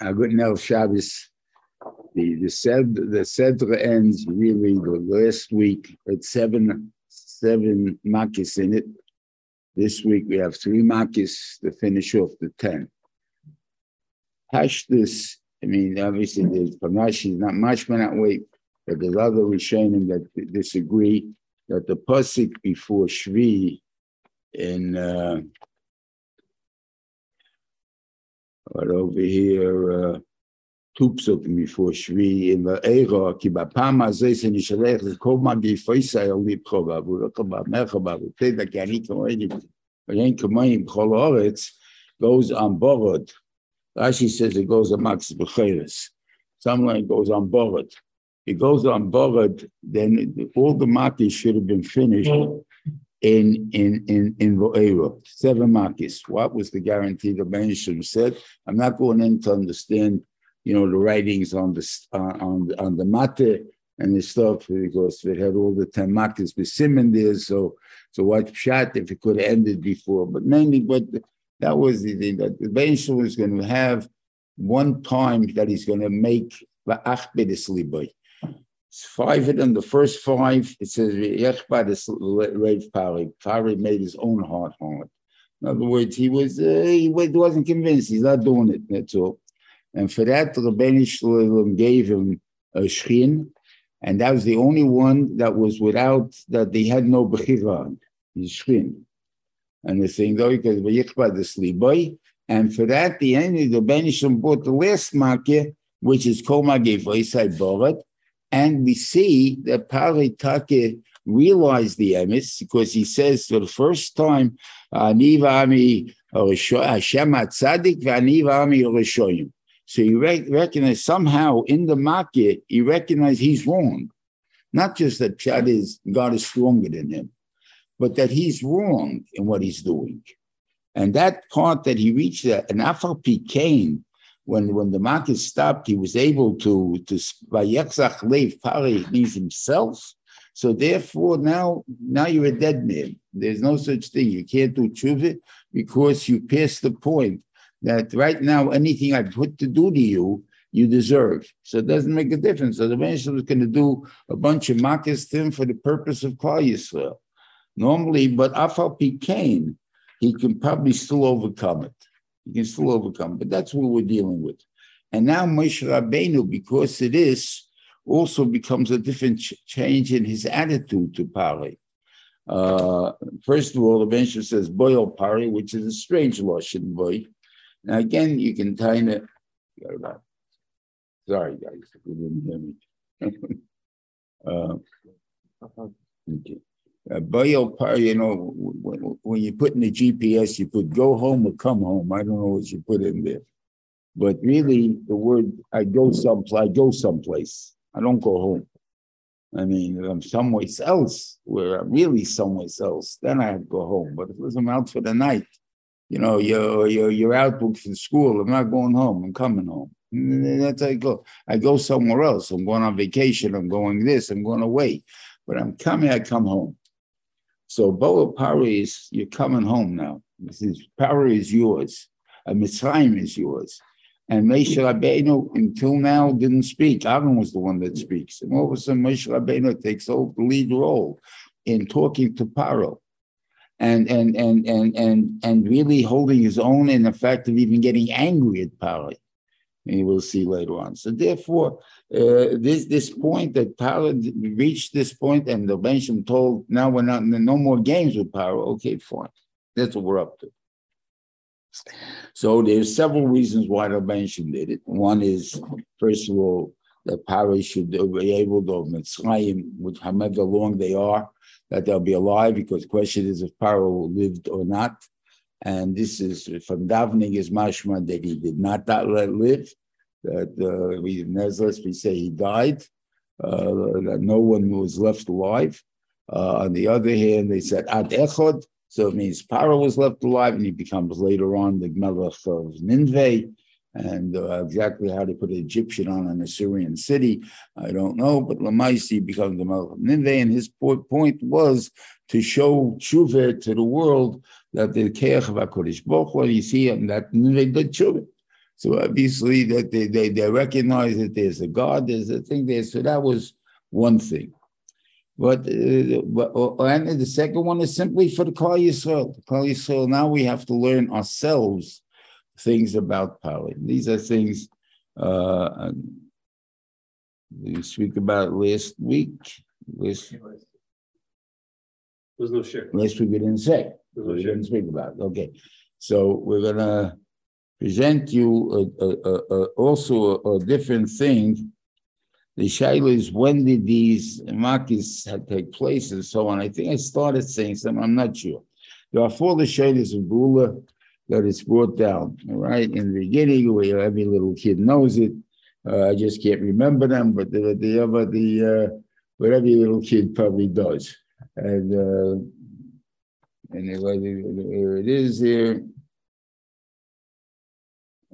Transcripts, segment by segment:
good Nel Shabbos. The the sed the Sedra ends really the last week at seven seven makis in it. This week we have three makis to finish off the ten. Pashtus, I mean, obviously there's Panashi, not much but not wait, but there's other Rishonim that disagree that the pasuk before Shvi in uh, right over here, uh, two psukim before Shvi in the Eira, ki bapam hazeh shenishalech lekol magifa Yisrael libcho b'avu lekol b'amecha b'avu teda ki ani kamoyim v'yen kamoyim b'chol haaretz goes on board. Rashi says it goes on max b'cheres. Someone goes on board. It goes on board, then all the makis should have been finished in in in in Vo'era, seven makis. What was the guarantee the Benishim said? I'm not going in to understand, you know, the writings on the uh, on on the mate and the stuff because it had all the ten makis with Simon there. So so what shot if it could have ended before? But mainly, but that was the thing that the Benishim was going to have one time that he's going to make the achbedis liboy five of them, the first five, it says, Rav Pari. Pari made his own heart hard. In other words, he was uh, he wasn't convinced. He's not doing it. That's all. And for that, the Rebbeinu Shalom gave him a shrin, and that was the only one that was without that they had no bechira his shrin. And the thing though, because v'yichba the sliboy, and for that, the end, the Rebbeinu bought the last market, which is kol magif borat, and we see that Paritake realized the emes because he says for the first time, Anivami Hashem Tzadik Anivami Rishoyim. So he recognized somehow in the market, he recognized he's wrong. Not just that Chad is God is stronger than him, but that he's wrong in what he's doing. And that part that he reached that, and Cain, when when the market stopped, he was able to to pari means himself. So therefore, now now you're a dead man. There's no such thing. You can't do tshuva because you passed the point that right now anything I put to do to you, you deserve. So it doesn't make a difference. So the Rebbe was going to do a bunch of makas to him for the purpose of Klal Yisrael. Normally, but Afal Pikain, he can probably still overcome it. You can still overcome, but that's what we're dealing with. And now Moshe Rabbeinu, because it is, also becomes a different ch- change in his attitude to Pari. Uh, first of all, the bench says boy Pari, which is a strange Russian boy. Now again, you can kind of. Sorry, guys, you didn't hear me. uh, okay. Uh, Bayo, you know, when, when you put in the GPS, you put go home or come home. I don't know what you put in there. But really, the word I go someplace, I go someplace. I don't go home. I mean, I'm someplace else where I'm really someplace else, then I have to go home. But if I'm out for the night, you know, you're, you're, you're out for school, I'm not going home, I'm coming home. And that's how I go. I go somewhere else. I'm going on vacation, I'm going this, I'm going away. But I'm coming, I come home. So Boa Pari is you're coming home now. This is Pari is yours. A Mitzrayim is yours. And Moshe Rabbeinu until now didn't speak. Aaron was the one that speaks. And all of a sudden Moshe Rabbeinu takes over the lead role in talking to Paro. And and and and and and really holding his own in the fact of even getting angry at Paro. And will see later on. So therefore, uh, this this point that power reached this point, and the Benjamin told, now we're not no more games with power. Okay, fine, that's what we're up to. So there's several reasons why the Bensham did it. One is, first of all, that power should be able to Mitzrayim, with however long they are, that they'll be alive. Because the question is if Paro lived or not. And this is from davening is mashma that he did not live that uh, we Nezlis, we say he died, uh, that no one was left alive. Uh, on the other hand, they said Ad Echod, so it means Paro was left alive, and he becomes later on the Melech of Nineveh. And uh, exactly how to put an Egyptian on an Assyrian city, I don't know. But Lamaisi becomes the Melech of Nineveh, and his point was to show tshuva to the world that the Keach of HaKadosh Baruch Hu, you see, and that Nineveh did tshuva. So obviously that they, they, they recognize that there's a God, there's a thing there. So that was one thing. But, uh, but uh, and the second one is simply for the Klal Yisrael. The Yisrael, now we have to learn ourselves things about Pali. These are things uh, we speak about last week. Last, There's no share. last week we didn't say. There's We share. didn't speak about it. Okay. So we're gonna present you a, a, a, also a, a different thing. The shaila is when did these makis take place and so on. I think I started saying something, I'm not sure. There are four the shailas of Gula that is brought down, all right? In the beginning, where every little kid knows it. Uh, I just can't remember them, but the, the other, the, uh, what every little kid probably does. And, uh, and it is here.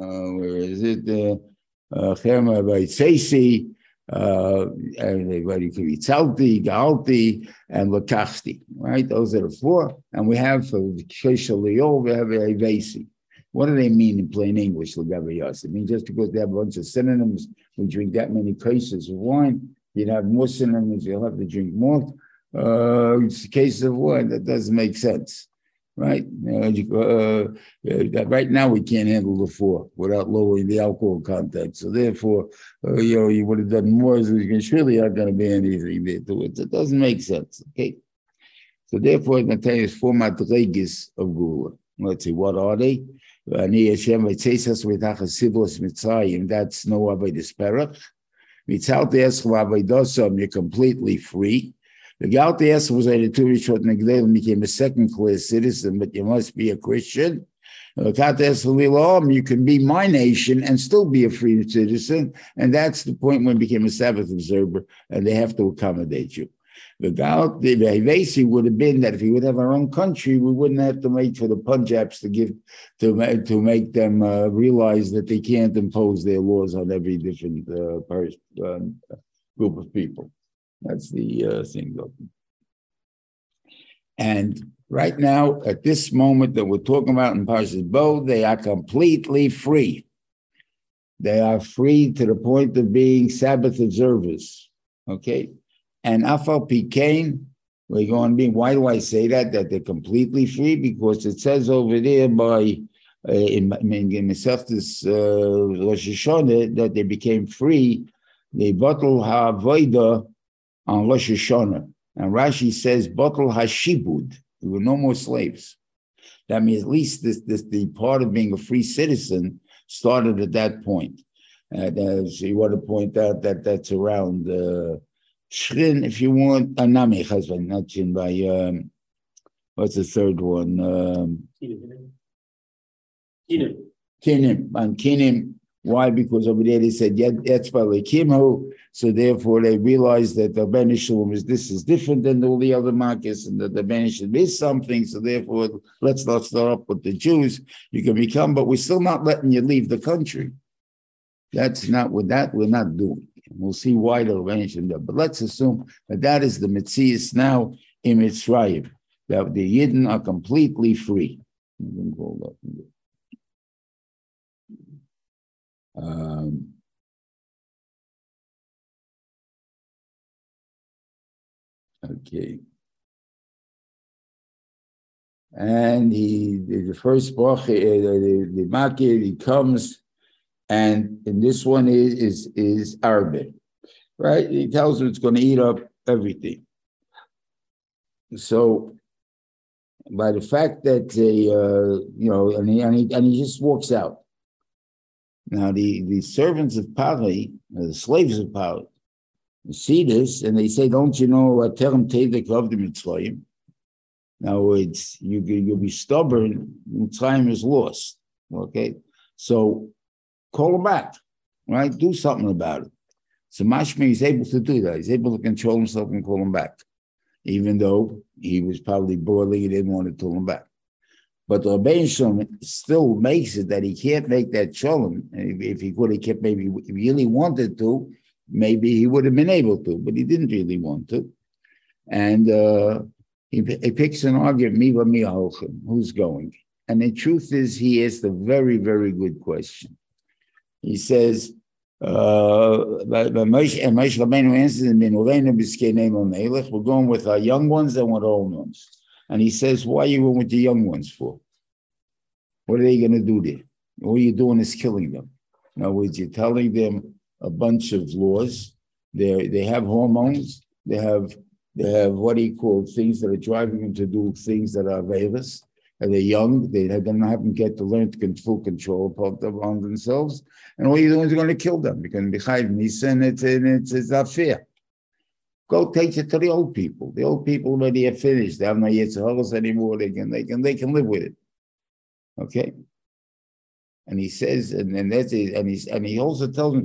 Uh, where is it? Uh, uh, Chema by Seisi, uh, and everybody could be Tzalti, Galti, and Lakachti, right? Those are the four. And we have for Shesha Leo, we have a Vesi. What do they mean in plain English, Lagavayas? It means just because they have a bunch of synonyms, we drink that many cases of wine, you'd have more synonyms, you'll have to drink more. Uh, case of wine, that doesn't make sense right? Uh, uh, right now, we can't handle the four without lowering the alcohol content. So therefore, uh, you know, you would have done more. So you surely aren't going to be anything there to it. It doesn't make sense. Okay. So therefore, I'm going to tell you four madrigas of Gula. Let's see, what are they? Ani Hashem v'tzeisas v'tachas sivos mitzrayim. That's no avodas perach. Mitzalti eschem avoidosam. You're completely free. The Galti Esser was a two Rishot Negdelim became a second class citizen, but you must be a Christian. You can be my nation and still be a free citizen. And that's the point when became a Sabbath observer, and they have to accommodate you. The Gal, the would have been that if we would have our own country, we wouldn't have to wait for the Punjabs to give to to make them uh, realize that they can't impose their laws on every different uh, pers- um, group of people. That's the uh, thing. And right now, at this moment that we're talking about in Parshas Bo, they are completely free. They are free to the point of being Sabbath observers. Okay, and Afal Pikain, we're going to be. Why do I say that? That they're completely free because it says over there by uh, in in, in uh, Rosh Hashanah that they became free. They bottle ha'avoida on Rosh Hashanah. And Rashi says, Bottle Hashibud. There were no more slaves. That means at least this, this the part of being a free citizen started at that point. And uh, so you want to point out that that's around uh, Shrin, if you want, uh, Nami husband, not Shin by um, what's the third one? Um, Kenan. Kinim, on Kinim. Why? Because over there they said, Kimho. So therefore they realized that the Ben Shalom is this is different than all the other markets and that the Ben is something. So therefore, let's not start up with the Jews. You can become, but we're still not letting you leave the country. That's not what that we're not doing. We'll see why they'll mention that. But let's assume that that is the Metzias now in Mitzrayim, that the Yidden are completely free. Um, okay. And he, the the first bracha, uh, the, the makir, he comes, and in this one is is is Arabic, right? He tells him it's going to eat up everything. So, by the fact that they, uh, you know, and he, and he and he just walks out. Now, the, the servants of Pari, uh, the slaves of Pari, see this and they say, Don't you know, uh, tell him, Tedek of the Mitzrayim? Now, it's you, you'll be stubborn, Mitzrayim is lost. Okay, so call him back, right? Do something about it. So Mashmi is able to do that. He's able to control himself and call him back, even though he was probably boiling, he didn't want to call him back. But the Shalom still makes it that he can't make that shalom. And If, if he could have kept, maybe if he really wanted to, maybe he would have been able to, but he didn't really want to. And uh, he, he picks an argument, Miva Mihalchim, who's going? And the truth is, he asked a very, very good question. he says, uh, Moshe Rabbeinu answers, we're going with our young ones and with old ones. And he says, why are you going with the young ones for? What are they going to do there? All you're doing is killing them. In other words, you're telling them a bunch of laws. They they have hormones. They have they have what he called things that are driving them to do things that are veilous. And they're young. They don't have them get to learn to full control on themselves. And all you're doing is going to kill them. You're going to hiding. He's saying it's, it's, it's not fair. Go take it to the old people. The old people already have finished. They have no Yitzhak anymore. They can, they can, they can live with it. Okay. And he says, and, and that's it, and he's and he also tells him,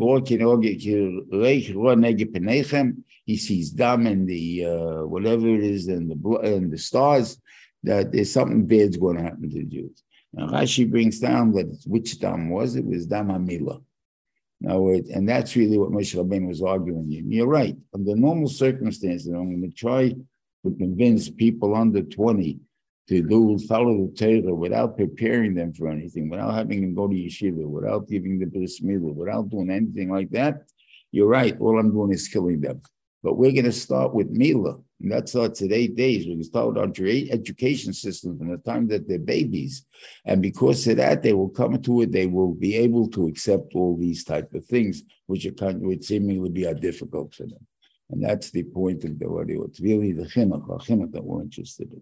he sees dam and the uh, whatever it is and the and the stars, that there's something bad's going to happen to the Jews. And Rashi brings down that which dam was it? Was dam Amila. Now, it, and that's really what Moshe Rabbeinu was arguing. You're right. Under normal circumstances, I'm going to try to convince people under 20 to do follow the Torah without preparing them for anything, without having them go to yeshiva, without giving the bris milah, without doing anything like that, you're right. All I'm doing is killing them. But we're going to start with milah, and that starts at eight days. We can start with our education system from the time that they're babies, and because of that, they will come to it. They will be able to accept all these type of things, which are which seemingly be are difficult for them. And that's the point of the audio. It's really the chinuch, chinuch that we're interested in.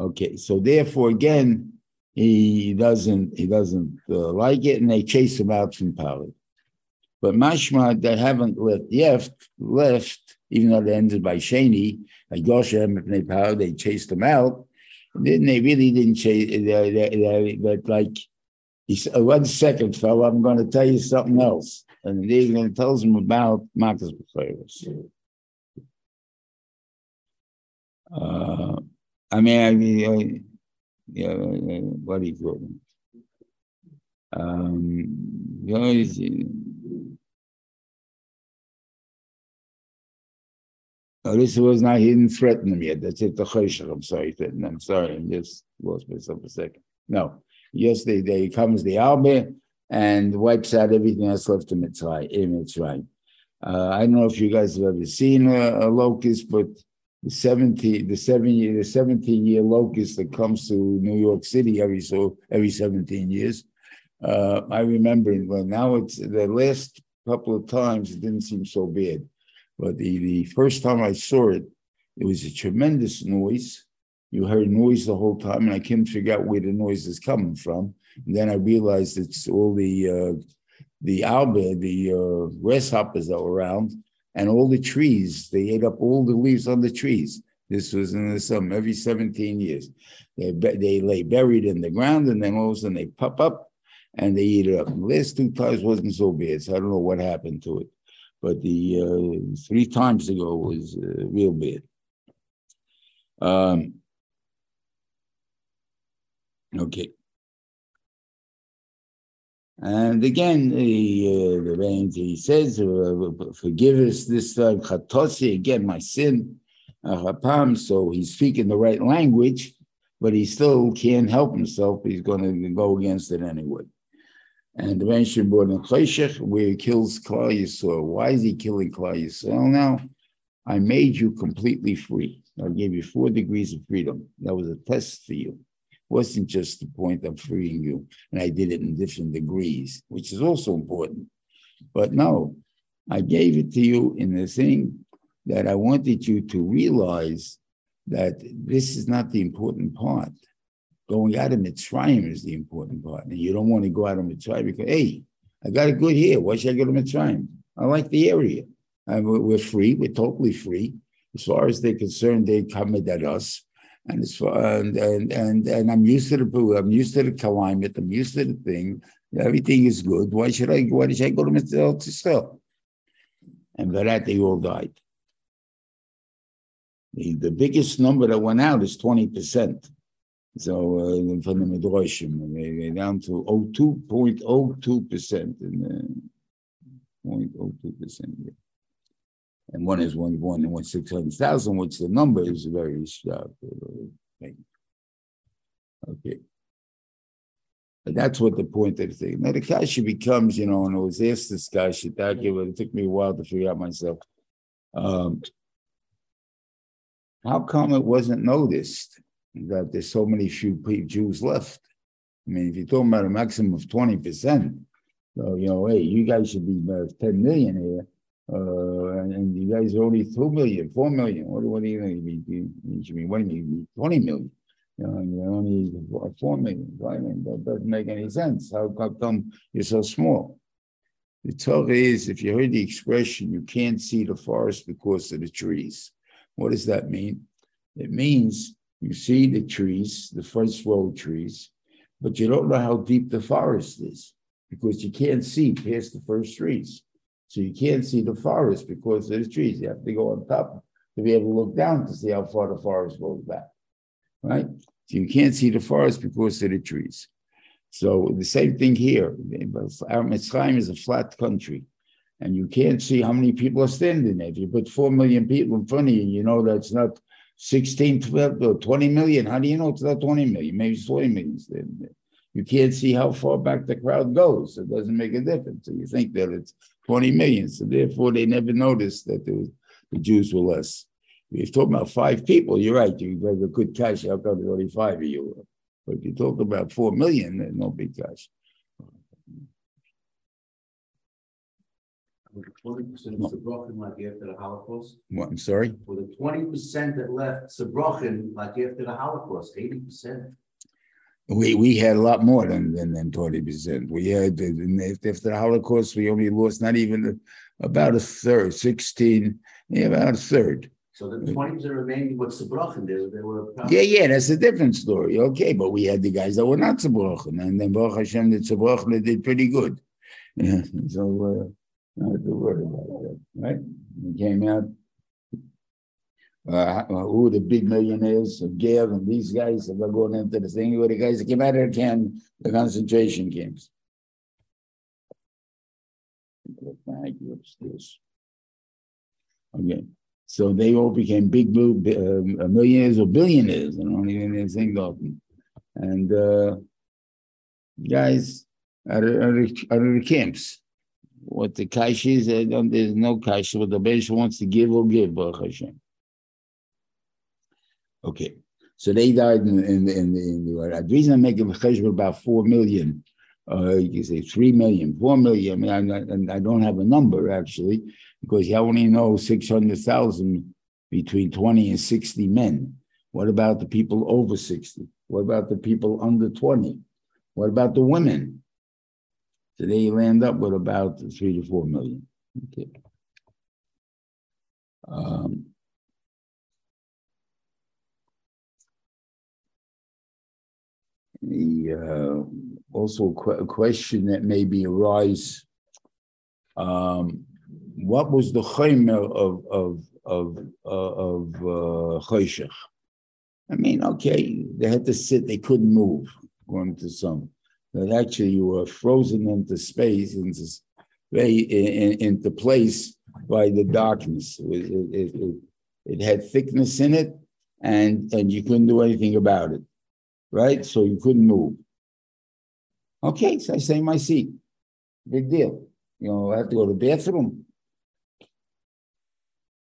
Okay, so therefore, again, he doesn't he doesn't uh, like it, and they chase him out from power. But mashma they haven't left left left, even though they ended by Shani, like Goshem power, they chased him out. And then they really didn't chase. They, they, they, but like he said, uh, one second, fellow, I'm going to tell you something else. And they're going to tell him about Marcus Befreius. Uh, I mean, I mean, uh, yeah, uh, what do you? Um, you know, no, this was not, he didn't threaten him yet. That's it, the Choshech. I'm sorry, I'm sorry, I just lost myself a second. No, yesterday day comes the Albe and wipes out everything that's left in Mitzrayim. Uh, I don't know if you guys have ever seen a, a locust, but the 17 the seven year the 17 year locust that comes to New York City every so every 17 years. Uh, I remember well now it's the last couple of times it didn't seem so bad. But the, the first time I saw it, it was a tremendous noise. You heard noise the whole time, and I couldn't figure out where the noise is coming from. And then I realized it's all the uh, the alba, the uh, grasshoppers that were around, and all the trees, they ate up all the leaves on the trees. This was in the summer, every 17 years. They, they lay buried in the ground, and then all of a sudden they pop up and they eat it up. The last two times wasn't so bad, so I don't know what happened to it. But the uh, three times ago was uh, real bad. Um, okay. And again, he, uh, the he says, uh, forgive us this time, chatosi, again, my sin, uh, so he's speaking the right language, but he still can't help himself. He's going to go against it anyway. And the mention born in Cheshech, where he kills Klal. Why is he killing Klal now? I made you completely free. I gave you four degrees of freedom. That was a test for you wasn't just the point of freeing you, and I did it in different degrees, which is also important. But no, I gave it to you in the thing that I wanted you to realize that this is not the important part. Going out of Mitzrayim is the important part. And you don't want to go out of Mitzrayim because, hey, I got it good here. Why should I go to Mitzrayim? I like the area. we're free. We're totally free. As far as they're concerned, they come at us and it's and and and, and I'm used to the I'm used to the climate. I'm used to the thing. Everything is good. Why should I? Why should I go to Mitzvah still? And for that, they all died. The, the biggest number that went out is twenty percent. So uh, from the Midrashim, they down to 02.02 percent in 0.02 percent and one is one one and one six hundred thousand, which the number is very sharp. Okay. But that's what the point of the thing. Now the kasha becomes, you know, and it was asked this kasha, but it took me a while to figure out myself. Um, how come it wasn't noticed that there's so many few Jews left? I mean, if you're talking about a maximum of 20%, so, you know, hey, you guys should be uh, 10 million here, uh, and you guys only 2 million, 4 million. What, what do you mean? You, you mean, what do you mean? 20 million. You know, you're only 4 million. I mean, that doesn't make any sense. How, come you're so small? The Torah is, if you heard the expression, you can't see the forest because of the trees. What does that mean? It means you see the trees, the first row trees, but you don't know how deep the forest is because you can't see past the first trees. So you can't see the forest because of the trees. You have to go on top to be able to look down to see how far the forest goes back, right? So you can't see the forest because of the trees. So the same thing here. Mitzrayim is a flat country, and you can't see how many people are standing there. If you put 4 million people in front of you, you know that's not 16, 12, or 20 million. How do you know it's not 20 million? Maybe it's 20 million standing there. You can't see how far back the crowd goes. It doesn't make a difference. So you think that it's 20 million. So therefore, they never noticed that was, the Jews were less. If you're talking about five people, you're right. You have a good cash. How come there's only five of you? But if you talk about four million, there's no big cash. Twenty percent of Sabrochin like after the Holocaust? What, I'm sorry? For the twenty percent that left Sabrochin like after the Holocaust, eighty percent? We we had a lot more than than, than 20%. We had after the Holocaust, we only lost not even about a third, 16, yeah, about a third. So the twenty percent remaining with Sabrochin, There, they were. Yeah, yeah, that's a different story. Okay, but we had the guys that were not Sabrochin, and then Baruch Hashem, the Sabrochin did pretty good. Yeah, so uh, not to worry about that, right? He came out uh, who the big millionaires of Gail and these guys that were going into the thing, were the guys that came out of the camp, the concentration camps. Okay, so they all became big blue uh, millionaires or billionaires, and only in this thing And uh, guys out of the camps, what the kaish is, there's no kaish. What the bench wants to give will give, Baruch Hashem. Okay, so they died in in in, in the, the reason I'm making a about four million. Uh, you can say three million, four million. I mean, I, I don't have a number actually because you only know six hundred thousand between twenty and sixty men. What about the people over sixty? What about the people under twenty? What about the women? So they land up with about three to four million. Okay. Um, the uh, also a question that maybe arise. Um, what was the chaymer of of of uh, of uh, I mean, okay, they had to sit; they couldn't move, according to some. That actually, you were frozen into space, into into place by the darkness. It, it, it, it had thickness in it, and and you couldn't do anything about it right? So you couldn't move. Okay, so I say my seat. Big deal. You know, I have to go to the bathroom.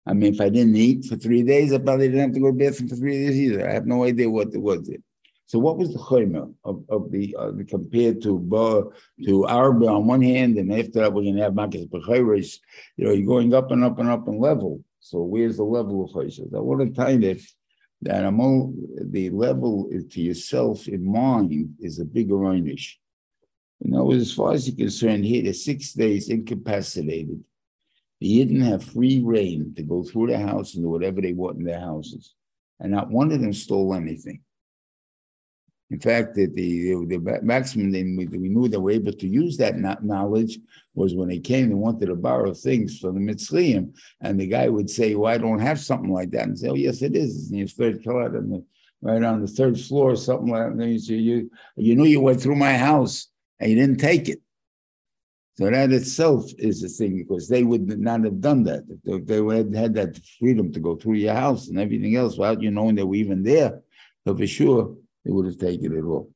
I mean, if I didn't eat for three days, I probably didn't have to go to the bathroom for three days either. I have no idea what it was. It. So, what was the chayma of, of the uh, compared to uh, to Arba on one hand, and after that we're going to have Makkah Bechayres. You know, you're going up and up and up in level. So, where's the level of chayshas? I want to you that among the level to yourself in mind is a bigger einish. You know, as far as you're concerned, here the six days incapacitated. They didn't have free reign to go through the house and do whatever they want in their houses. And not one of them stole anything. In fact, that the, the maximum they, we knew they were able to use that knowledge was when they came and wanted to borrow things from the Mitzrayim, and the guy would say, "Well, I don't have something like that," and say, "Oh, yes, it is. In your third on the right on the third floor, something like that." And you say, "You you knew you went through my house and you didn't take it." So that itself is a thing because they would not have done that if they, they had had that freedom to go through your house and everything else without you knowing they were even there. So for sure, they would have taken it all.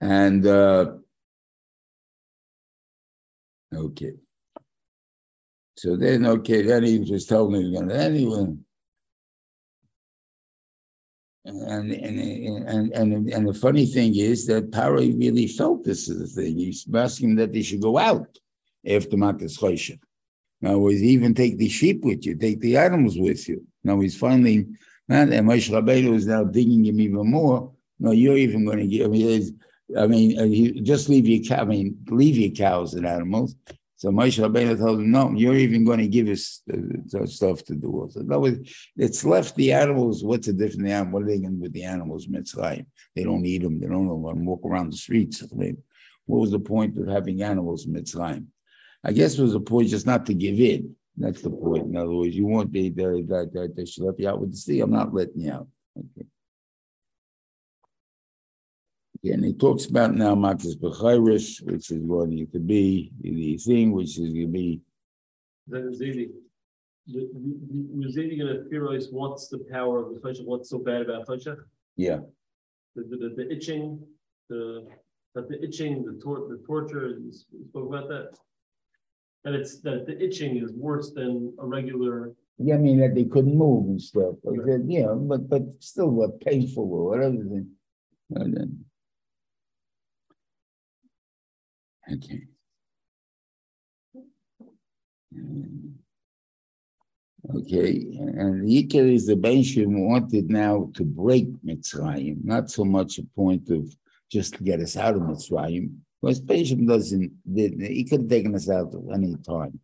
And uh, okay. So then, okay, then he just told me again. Anyway, and and and and and the funny thing is that Paro really felt this is the thing. He's asking that they should go out after Makas Choshen. Now, he's even take the sheep with you, take the animals with you. Now he's finally, and Moshe Rabbeinu is now digging him even more. No, you're even going to give. I mean, I mean, uh, he, just leave your cow. I mean, leave your cows and animals. So Moshe Rabbeinu told him, no, you're even going to give us uh, stuff to do. Also, no, it's left the animals. What's the difference? The animal, what are they going to do with the animals? Mitzrayim. They don't eat them. They don't want to walk around the streets. I mean, what was the point of having animals Mitzrayim? I guess it was a point just not to give in. That's the point. In other words, you want the that that they should let you out with the sea. I'm not letting you out. Okay. Yeah, and he talks about now Matis Bechiris, which is going to be the thing, which is going to be. Then Zili, was Zili going to theorize what's the power of the Choshen? What's so bad about Choshen? Yeah. The, the, the, the itching, the the itching, the tor- the torture. You spoke about that. That it's that the itching is worse than a regular. Yeah, I mean that they couldn't move and stuff. Like that, yeah, but but still what painful or whatever. And then, Okay. Okay, and the Ikar is the Benshim wanted now to break Mitzrayim, not so much a point of just to get us out of Mitzrayim, because Benshim doesn't, he could have taken us out at any time.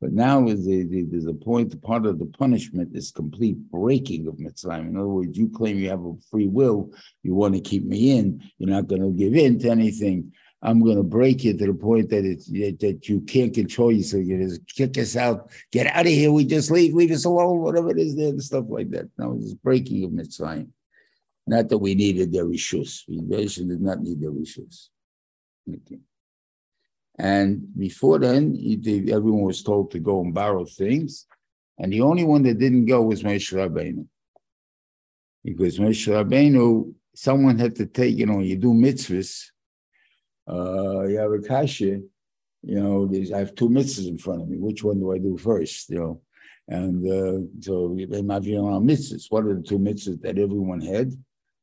But now is the, the, there's a point, part of the punishment is complete breaking of Mitzrayim. In other words, you claim you have a free will, you want to keep me in, you're not going to give in to anything. I'm going to break you to the point that it's that you can't control you. So you just kick us out, get out of here. We just leave, leave us alone, whatever it is there, and stuff like that. No, it's breaking of Mitzrayim. Not that we needed their rishus. We basically did not need their rishus. Okay. And before then, everyone was told to go and borrow things. And the only one that didn't go was Moshe Rabbeinu. Because Moshe Rabbeinu, someone had to take, you know, you do mitzvahs, uh, you have a kasha, you know, I have two mitzvahs in front of me. Which one do I do first? You know, and uh, so they might be on mitzvahs. What are the two mitzvahs that everyone had?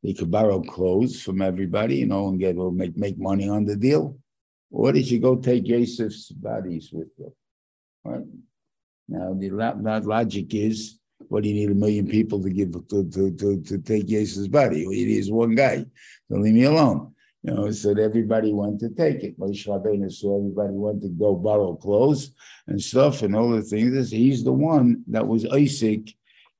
They could borrow clothes from everybody, you know, and get or make make money on the deal. Or did you go take Joseph's bodies with you? Right? Now the that logic is, what do you need a million people to give to to to, to take Joseph's body? It is one guy. So leave me alone. You know, so everybody went to take it. Moshe Rabbeinu saw everybody went to go borrow clothes and stuff and all the things. He's the one that was Isaac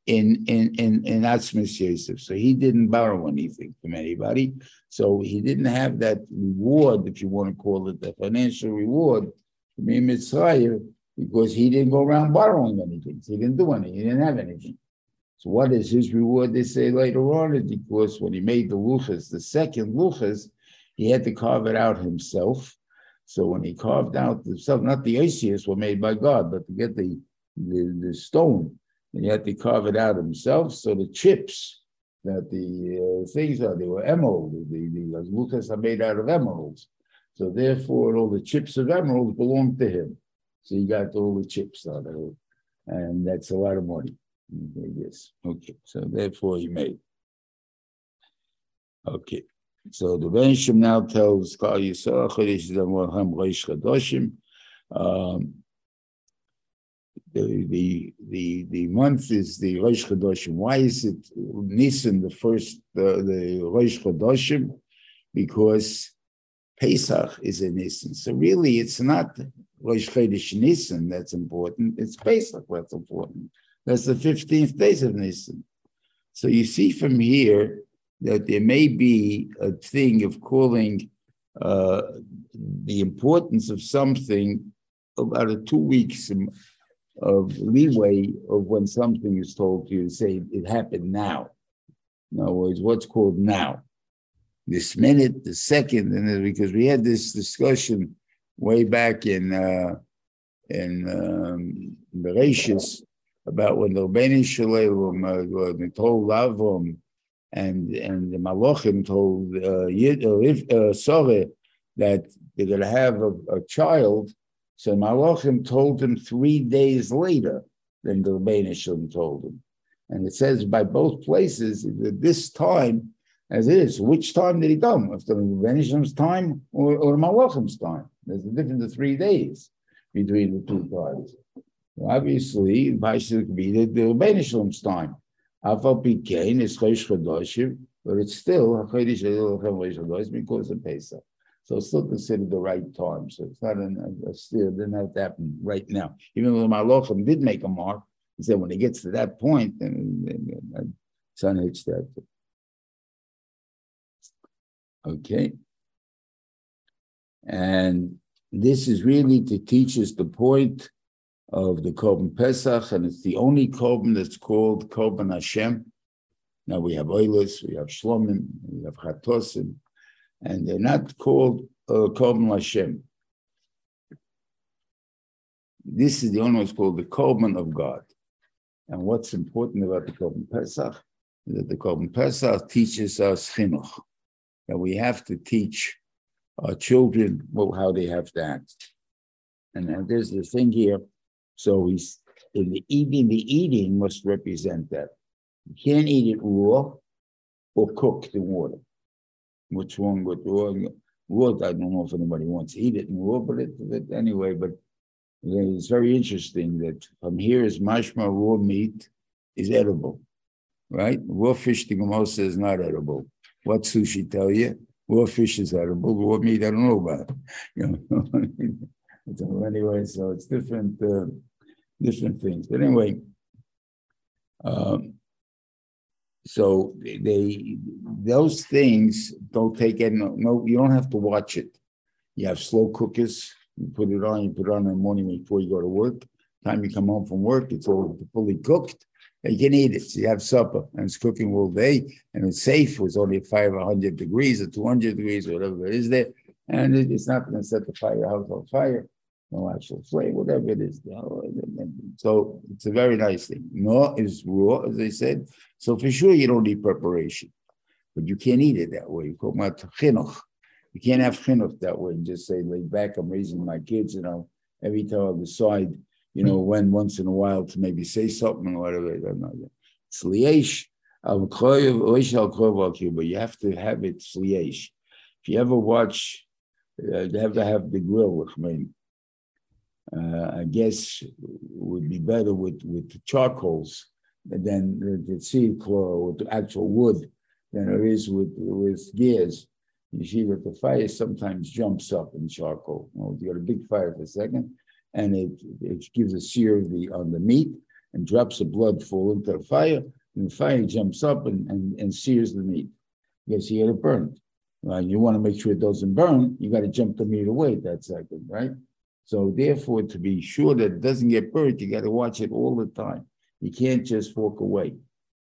in in in in Atzmas Yosef. So he didn't borrow anything from anybody. So he didn't have that reward, if you want to call it the financial reward, from Mitzrayim, because he didn't go around borrowing anything. So he didn't do anything. He didn't have anything. So what is his reward? They say later on, is because when he made the luchas, the second luchas, he had to carve it out himself. So when he carved out himself, not the Asius were made by God, but to get the, the, the stone, and he had to carve it out himself. So the chips that the uh, things are, they were emerald. The, the Lucas are made out of emeralds. So therefore, all the chips of emeralds belong to him. So he got all the chips out of it. And that's a lot of money. Yes. Okay. So therefore he made. Okay. So the Benishim now tells Kal Yisrael Chodesh Zamoham Reish Chadoshim. Um, the, the the the month is the Rosh Chodoshim. Why is it Nisan the first uh, the Rosh Chodoshim? Because Pesach is a Nisan. So really, it's not Rosh Chodesh Nisan that's important. It's Pesach that's important. That's the fifteenth days of Nisan. So you see from here that there may be a thing of calling uh, the importance of something about a two weeks of leeway of when something is told to you, say it happened now. In other words, what's called now? This minute, the second, and because we had this discussion way back in uh, in um, about when the Rebbeinu Shalom uh, told Avram and and the Malachim told uh, Yid, uh, uh, Sore that they're going to have a, a child. So Malachim told him three days later than the Rebbeinu told him. And it says by both places that this time, as it is, which time did he come? After the Rebbeinu time or, or Malachim's time? There's a difference of three days between the two times. Obviously, Vaishal could be the, the Rebbeinu time. Chosh Chodoshim, but it's still because of Pesach. So it's still considered the right time. So it's not an, a, a still didn't have to happen right now. Even though my Malachim did make a mark, he said when it gets to that point, then, then, then son hits that. Okay. And this is really to teach us the point of the Korban Pesach, and it's the only Korban that's called Korban Hashem. Now we have Oilus, we have Shlomim, we have Chatosim, and they're not called uh, Korban Hashem. This is the only one called the Korban of God. And what's important about the Korban Pesach is that the Korban Pesach teaches us chinuch, that we have to teach our children well, how they have to act. And, and there's the thing here so he's in the eating, the eating must represent that. You can't eat it raw or cooked in water. What's wrong with? Raw, I don't know if anybody wants to eat it in raw, but, it, but anyway, but it's very interesting that from here is mashma raw meat is edible, right? Raw fish, the Gemara says not edible. What sushi tell you? Raw fish is edible. Raw meat, I don't know about. It. You know, so anyway, so it's different, uh, different things. But anyway, um, so they those things don't take any no, you don't have to watch it. You have slow cookers. You put it on. You put it on in the morning before you go to work. Time you come home from work, it's all fully cooked. You can eat it. So you have supper, and it's cooking all day, and it's safe. It's only five hundred degrees or two hundred degrees, whatever it is there, and it's not going to set the firehouse on fire no actual flame, whatever it is. So it's a very nice thing. No is raw, as I said. So for sure you don't need preparation, but you can't eat it that way. You talk about chinuch. You can't have chinuch that way and just say, lay back, I'm raising my kids, you know, every time I decide, you know, when once in a while to maybe say something or whatever. It's liesh. But you have to have it sliesh. If you ever watch, uh, you have to have the grill with me I guess would be better with, with charcoals than the, seed claw with actual wood than it is with, with gears. You see that the fire sometimes jumps up in charcoal. You got a big fire for a second, and it, it gives a sear the, on the meat and drops the blood fall into the fire, and the fire jumps up and, and, and sears the meat. Yes, you get it burned. Uh, you want to make sure it doesn't burn, you got to jump the meat away that second, right? So therefore, to be sure that it doesn't get burnt, you got to watch it all the time. You can't just walk away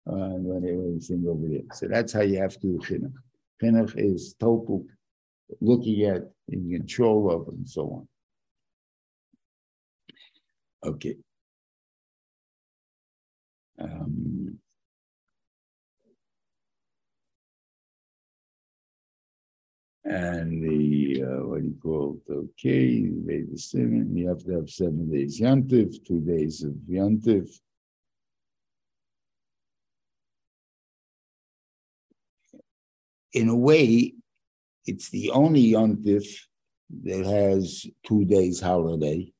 uh, when everything over there. So that's how you have to do chinuch. Chinuch is total looking at in control of and so on. Okay. Um, and the uh, what do you call it? Okay, made the seven. You have to have seven days yantiv, two days of yantiv. In a way, it's the only yantiv that has two days holiday.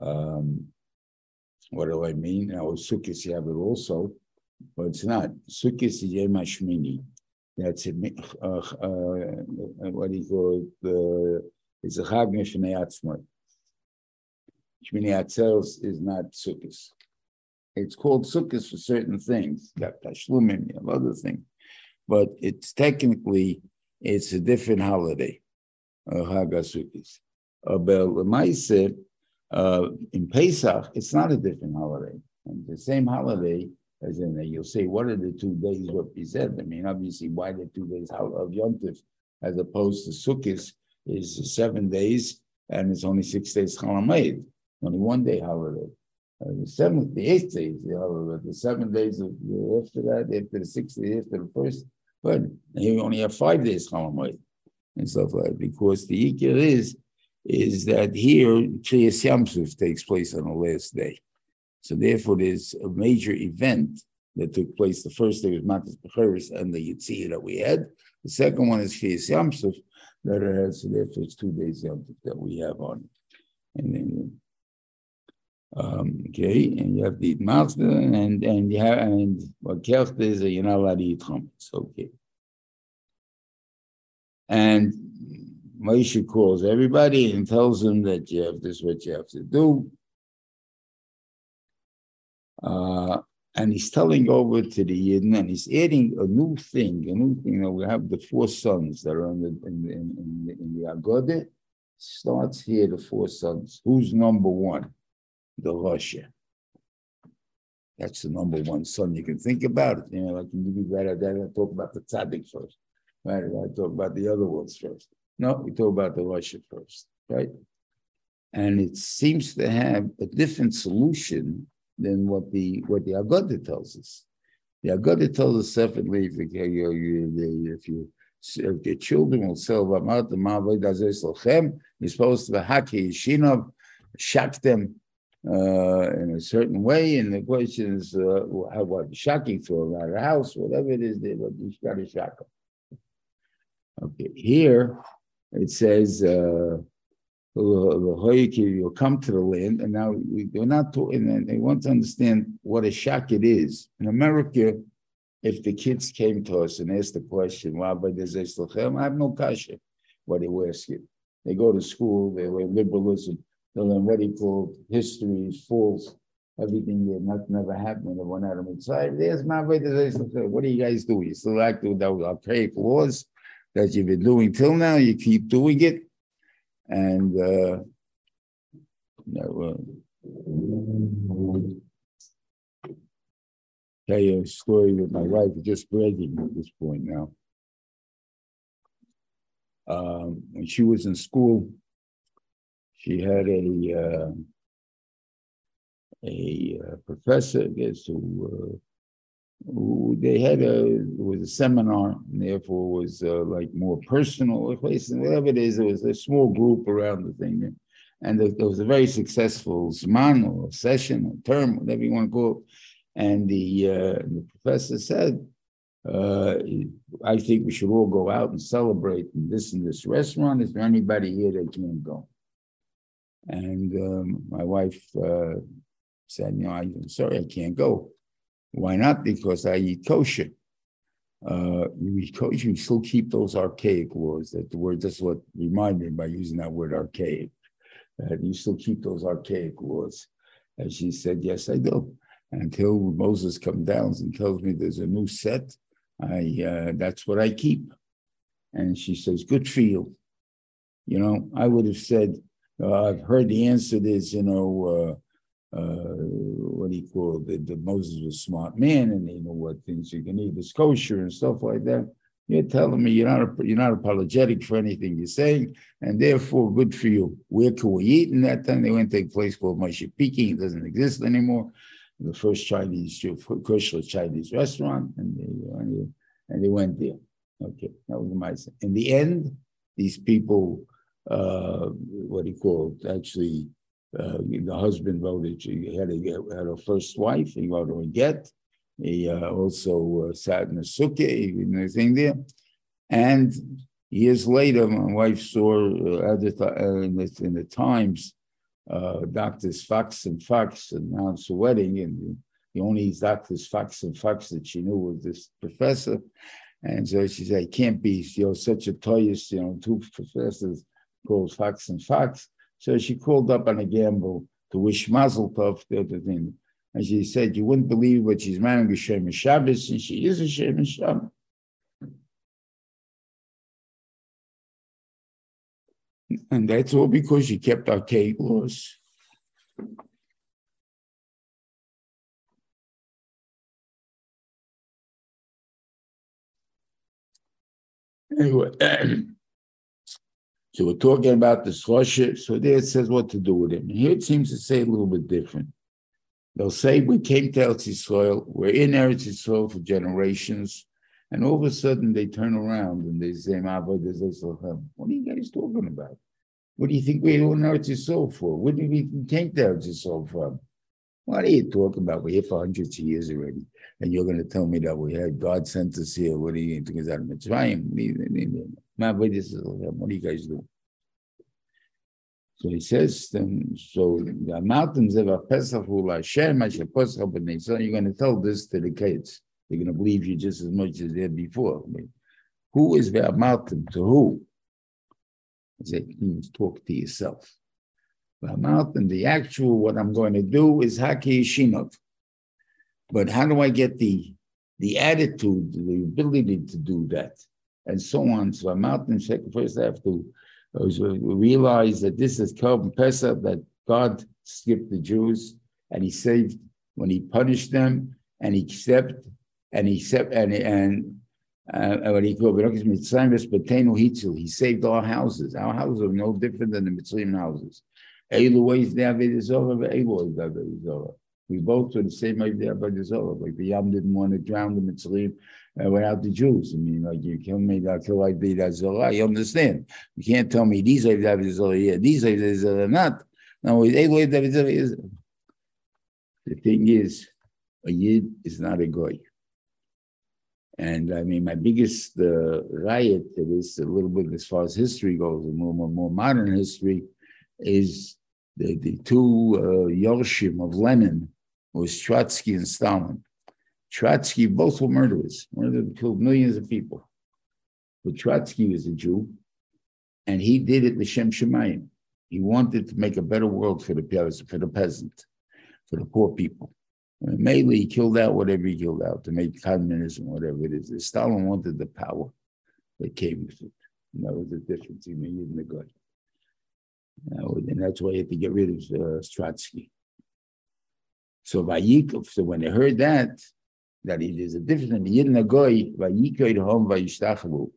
Um, what do I mean? Now, Sukkot you have it also, but it's not. Sukkot is Yom Hashmini. That's a, Uh, uh, what do you call? Uh, it's a Chag Mishnei Atzmai. Shmini Atzeres is not Sukkot. It's called Sukkot for certain things. Tashlumim, you other things. But it's technically, it's a different holiday, Chag HaSukkot. But uh, in Pesach, it's not a different holiday. And the same holiday as in, you'll say, what are the two days represent? I mean, obviously, why the two days of Yom Tif as opposed to Sukkot is seven days and it's only six days Chalamayid, only one day holiday. Uh, the seventh, the eighth days, you know, the seven days of after that, after the sixth day, after the first, but you only have five days Chalamoid and stuff like that, because the Ikir is is that here Kriyas Yamsuf takes place on the last day. So therefore, there's a major event that took place. The first day was Makas Bechoros and the Yitzhak that we had. The second one is Kriyas Yamsuf that it has, so therefore it's two days Yamsuf that we have on. And then um, okay, and you have the master and and you have and what kelt is you're not allowed to eat chametz. Okay, and Moshe calls everybody and tells them that you have this what you have to do. Uh, and he's telling over to the Yidden, and he's adding a new thing, a new thing. You know, we have the four sons that are in the in the, in the, in the Agode. Starts here, the four sons. Who's number one? the Rasha. That's the number one son you can think about it. You know, like you right that. I talk about the tzaddik first, right? I talk about the other ones first. No, we talk about the Rasha first, right? And it seems to have a different solution than what the what the Agada tells us. The Agada tells us separately if you, if you if your children will sell you're supposed to be haki shinov, shock them uh, in a certain way, and the question is uh, how what shocking for around a house, whatever it is, they what you got to shock them. Okay, here it says uh, you'll come to the land, and now they're not talking, and they want to understand what a shock it is. In America, if the kids came to us and asked the question, why by I have no kasha, what they were asking. They go to school, they learn liberalism they learn what he called history, false, everything that not never happened. They went out of. There's way to say, what do you guys do? You still act with those archaic laws that you've been doing till now. You keep doing it, and uh, no, uh, tell you a story with my wife. Just bragging at this point now. Um, when she was in school, she had a uh, a uh, professor, I guess, who, uh, they had a it was a seminar, and therefore was uh, like more personal, place, and whatever it is. It was a small group around the thing, and it, was a very successful zman or session or term, whatever you want to call it. And the uh, the professor said. Uh, I think we should all go out and celebrate in this and this restaurant. Is there anybody here that can't go? And um, my wife uh, said, you know, I'm sorry, I can't go. Why not? Because I eat kosher. Uh, you eat kosher, you still keep those archaic laws. That the word, that's what reminded me by using that word archaic. Uh, you still keep those archaic laws. And she said, yes, I do. Until Moses comes down and tells me there's a new set, I uh, that's what I keep. And she says, good for you. You know, I would have said, uh, I've heard the answer is, you know, uh, uh, what do you call? The, Moses was a smart man, and he knew what things you can eat is kosher and stuff like that. You're telling me you're not you're not apologetic for anything you're saying, and therefore good for you. Where can we eat? In that time, they went to a place called Moshe Peking. It doesn't exist anymore. The first Chinese kosher Chinese restaurant, and they and they went there. Okay, that was my. In the end, these people uh, what he called actually uh, the husband voted she had a had a first wife he wrote her a get. He uh, also uh, sat in a sukkah in the thing there. And years later my wife saw uh, at uh, in, the, in the times uh, doctors Fox and Fox announced a wedding and the only doctors Fox and Fox that she knew was this professor. And so she said, "It can't be, you know, such a toyous, you know, two professors called Fox and Fox. So she called up on a gamble to wish Mazel Tov the other thing. And she said, You wouldn't believe what she's marrying a Shem Shabbos, and she is a Shem Shabbos. And that's all because she kept archaic laws. Anyway. So we're talking about the Choshe. So there it says what to do with him. Here it seems to say a little bit different. They'll say we came to Eretz Yisrael, we're in Eretz Yisrael for generations, and all of a sudden they turn around and they say, What are you guys talking about? What do you think we're in Eretz Yisrael for? What do we came to Eretz Yisrael from? What are you talking about? We're here for hundreds of years already. And you're going to tell me that we had God sent us here. What do you think is out of Mitzrayim? What do you guys do? So he says, um, so the mountains of Pesach Hashem, so you're going to tell this to the kids. They're going to believe you just as much as they did before. I mean, who is the mountain to who? I said, you talk to yourself. The mountain, the actual, what I'm going to do is Haki Shinov. But how do I get the the attitude, the ability to do that, and so on? So I'm out and first I have to realize that this is Korban Pesach, that God skipped the Jews and he saved when he punished them and he accept and he accept and and uh, what he called he saved our houses. Our houses are no different than the Mitzrayim houses. We both were the same idea about the Zohar. Like the Yam didn't want to drown the Mitzrayim uh, without the Jews. I mean, like you kill me, I kill like the Zohar. You understand? You can't tell me these are the Zohar here, these are the Zohar not. No, the thing is, a Yid is not a goy. And I mean, my biggest uh, riot to this, a little bit as far as history goes, more, more, more modern history, is the, the two uh, Yorshim of Lenin, was Trotsky and Stalin. Trotsky, both were murderers. One of them killed millions of people. But Trotsky was a Jew, and he did it L'Shem Shemayim. He wanted to make a better world for the for the peasant, for the poor people. And mainly, he killed out whatever he killed out to make communism, whatever it is. Stalin wanted the power that came with it. And that was the difference between the Yid and the God. And that's why he had to get rid of uh, Trotsky. So Vayikov, so when they heard that, that it is a difference in Yidden Agoy, Vayikoid home Vayishtachavu.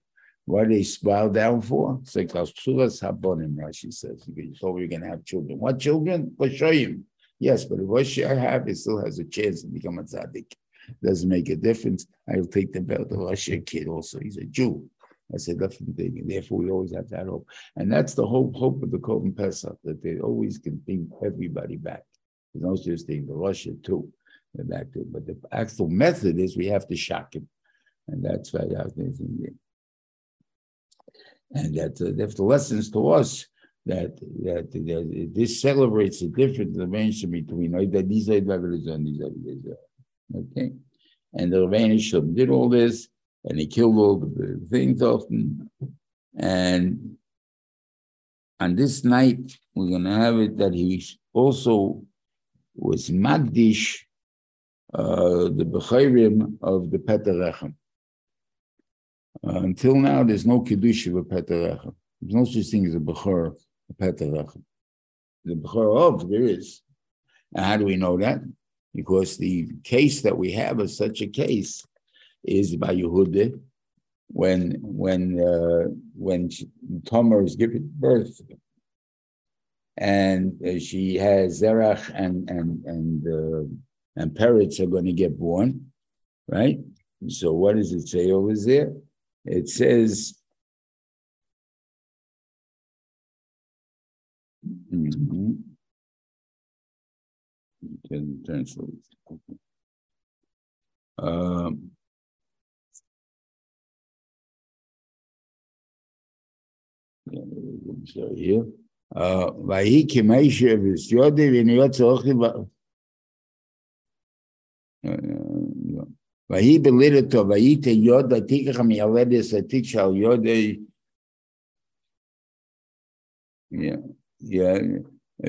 What they bow down for? It's like Psulas Habonim, Rashi says. You told you're going to have children. What children? him. Yes, but if I have, it still has a chance to become a tzaddik. Doesn't make a difference. I'll take the belt of Russia kid also. He's a Jew. That's a different thing. And therefore, we always have that hope. And that's the whole hope of the Korban Pesach, that they always can bring everybody back. There's no such thing. The Rasha too. Back to, but the actual method is we have to shock him, and that's why. And that uh, the lessons to us that, that that this celebrates the difference dimension between these and these okay. And the Rebbeinu did all this, and he killed all the things often. And on this night, we're going to have it that he also was Magdish, uh, the Bechirim of the Peterechem. Uh, until now, there's no Kiddush of a Peterechem. There's no such thing as a Bechor, a Peterechem. The Bechor of, there is. And how do we know that? Because the case that we have of such a case is by Yehuda, when when uh, when Tomer is giving birth and she has Zerach and and and uh, and Peretz are going to get born, right? So what does it say over there? It says. Mm-hmm. Translate. Um, yeah, here. ויהי כמיישה וסיודי ונהיה צורך ויהי בלידתו וייתה יודה תיקח מיילדס התיק של יודי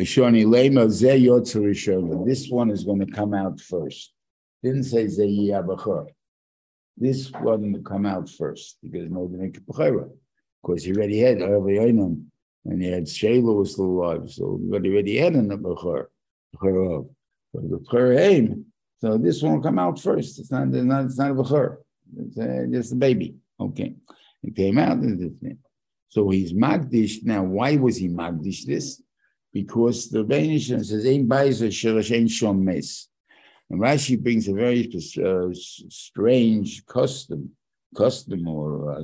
שוני למה זה יוצא ראשון this one is going to come out first didn't say זה יהיה הבחור this one will come out first because no דין כבחירה because he already had הרבה עינון and he had Shayla was still alive, so but he already had a Bechor, Bechor But the Bechor so this one will come out first. It's not, it's not, it's not a Bechor. It's uh, just a baby. Okay. It came out in this thing. So he's Magdish. Now, why was he Magdish this? Because the Venetian says, Ein Baizer Shirash Ein Shom Mes. And Rashi brings a very uh, strange custom, custom or uh,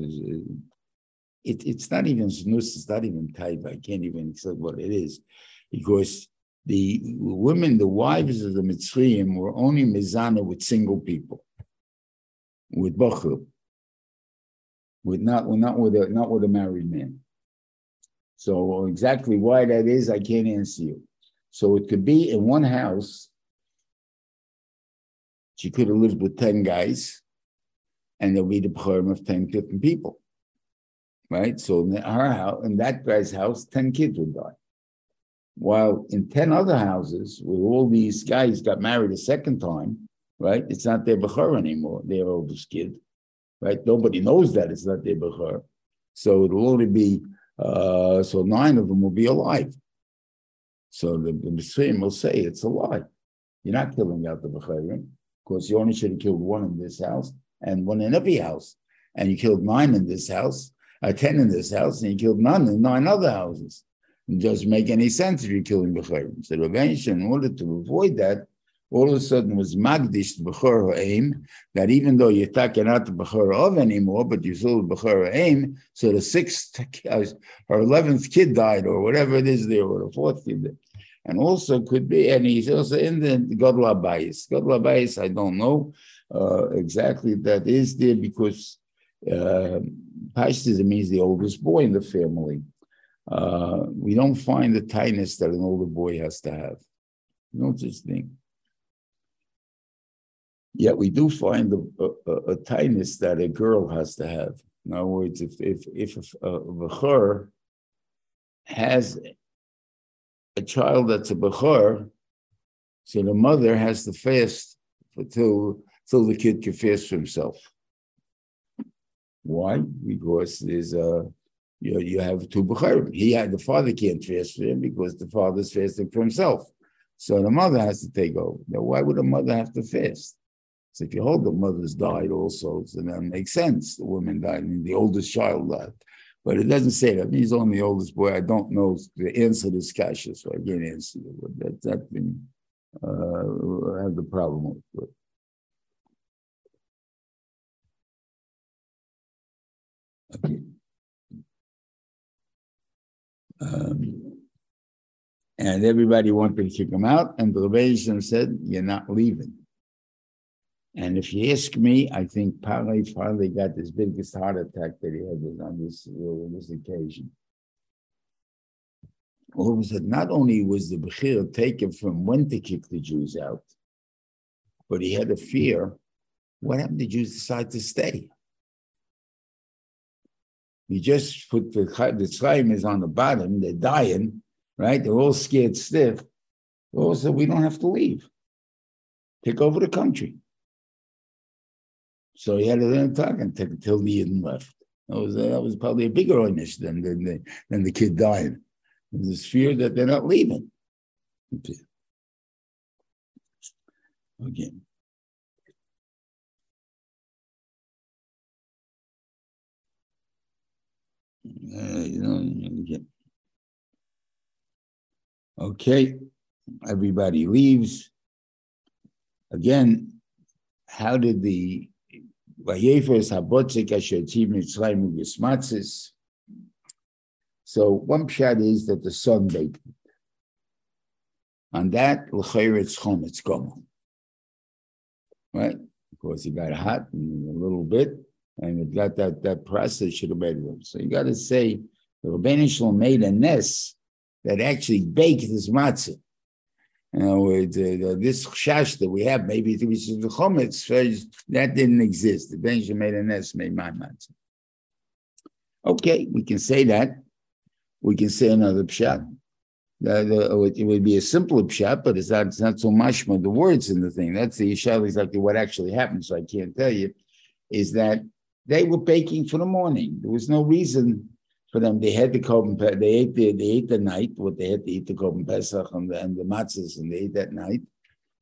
it, it's not even snus, it's not even type. I can't even say what it is, because the women, the wives of the Mitzrayim, were only mizana with single people, with bachur, with not, with not with a not with a married man. So exactly why that is, I can't answer you. So it could be in one house. She could have lived with ten guys, and there'll be the bchurim of 10 different people right? So in house, in that guy's house, 10 kids would die. While in 10 other houses, where all these guys got married a second time, right? It's not their Bechor anymore, their oldest kid, right? Nobody knows that it's not their Bechor. So it'll only be, uh, so nine of them will be alive. So the, the will say it's a lie. You're not killing out the Bechorim. Of course, you only should have killed one in this house and one in every house. And you killed nine in this house uh, 10 in this house and he killed none in nine other houses. It doesn't make any sense if you're killing Bechayim. So Rav in order to avoid that, all of a sudden was Magdish Bechor aim that even though you're talking out the Bechor of anymore, but you still Bechor aim, so the sixth or eleventh kid died or whatever it is there, or the fourth kid. And also could be, and he's also in the Godla Bayis. Godla Bayis, I don't know uh, exactly that is there because uh, it means the oldest boy in the family. Uh, we don't find the tightness that an older boy has to have. No such thing. Yet we do find a, a, a tightness that a girl has to have. In other words, if if if a, a bechor has a child that's a bechor, so the mother has to fast until till the kid can fast for himself. Why? Because there's a you, you have two Bukharim. He had the father can't fast for him because the father's fasting for himself. So the mother has to take over. Now, why would a mother have to fast? So if you hold the mother's died also, so that makes sense. The woman died and the oldest child died. But it doesn't say that. He's only the oldest boy. I don't know the answer to this kasha, so I can't answer it. But that, that thing uh, I have the problem with. It. Um, and everybody wanted to kick him out, and the Rebbeinu said, You're not leaving. And if you ask me, I think Pari finally got his biggest heart attack that he had on this, on this occasion. All of a sudden, not only was the Bechir taken from when to kick the Jews out, but he had a fear what happened? The Jews decide to stay? You just put the the tzraim is on the bottom, they're dying, right? They're all scared stiff. Also, we don't have to leave. Take over the country. So he had learn talk until the Eden left. That was, that was probably a bigger onus than, than, the, than the kid dying. There's this fear that they're not leaving. Okay. Okay, everybody leaves. Again, how did the Vayefes Habotzik Asher Mitzrayim Gismatzis? So one pshat is that the sun baked it. On that, l'chayr it's chom, it's gone. Right? Because he got hot and a little bit, and got that that process should have made it. So you got to say the Rabbeinu Shalom made a nest that actually baked this matzah. It, uh, this shash that we have, maybe it was the chometz, that didn't exist. The Benjamin made a nest, made my matzah. Okay, we can say that. We can say another pshat. The, oh, it would be a simpler pshat, but it's not, it's not so much the words in the thing. That's the pshat exactly what actually happened, so I can't tell you. Is that they were baking for the morning. There was no reason for them. They had the korban. They ate the they ate the night what they had to eat the korban pesach and the, and the matzahs, and they ate that night.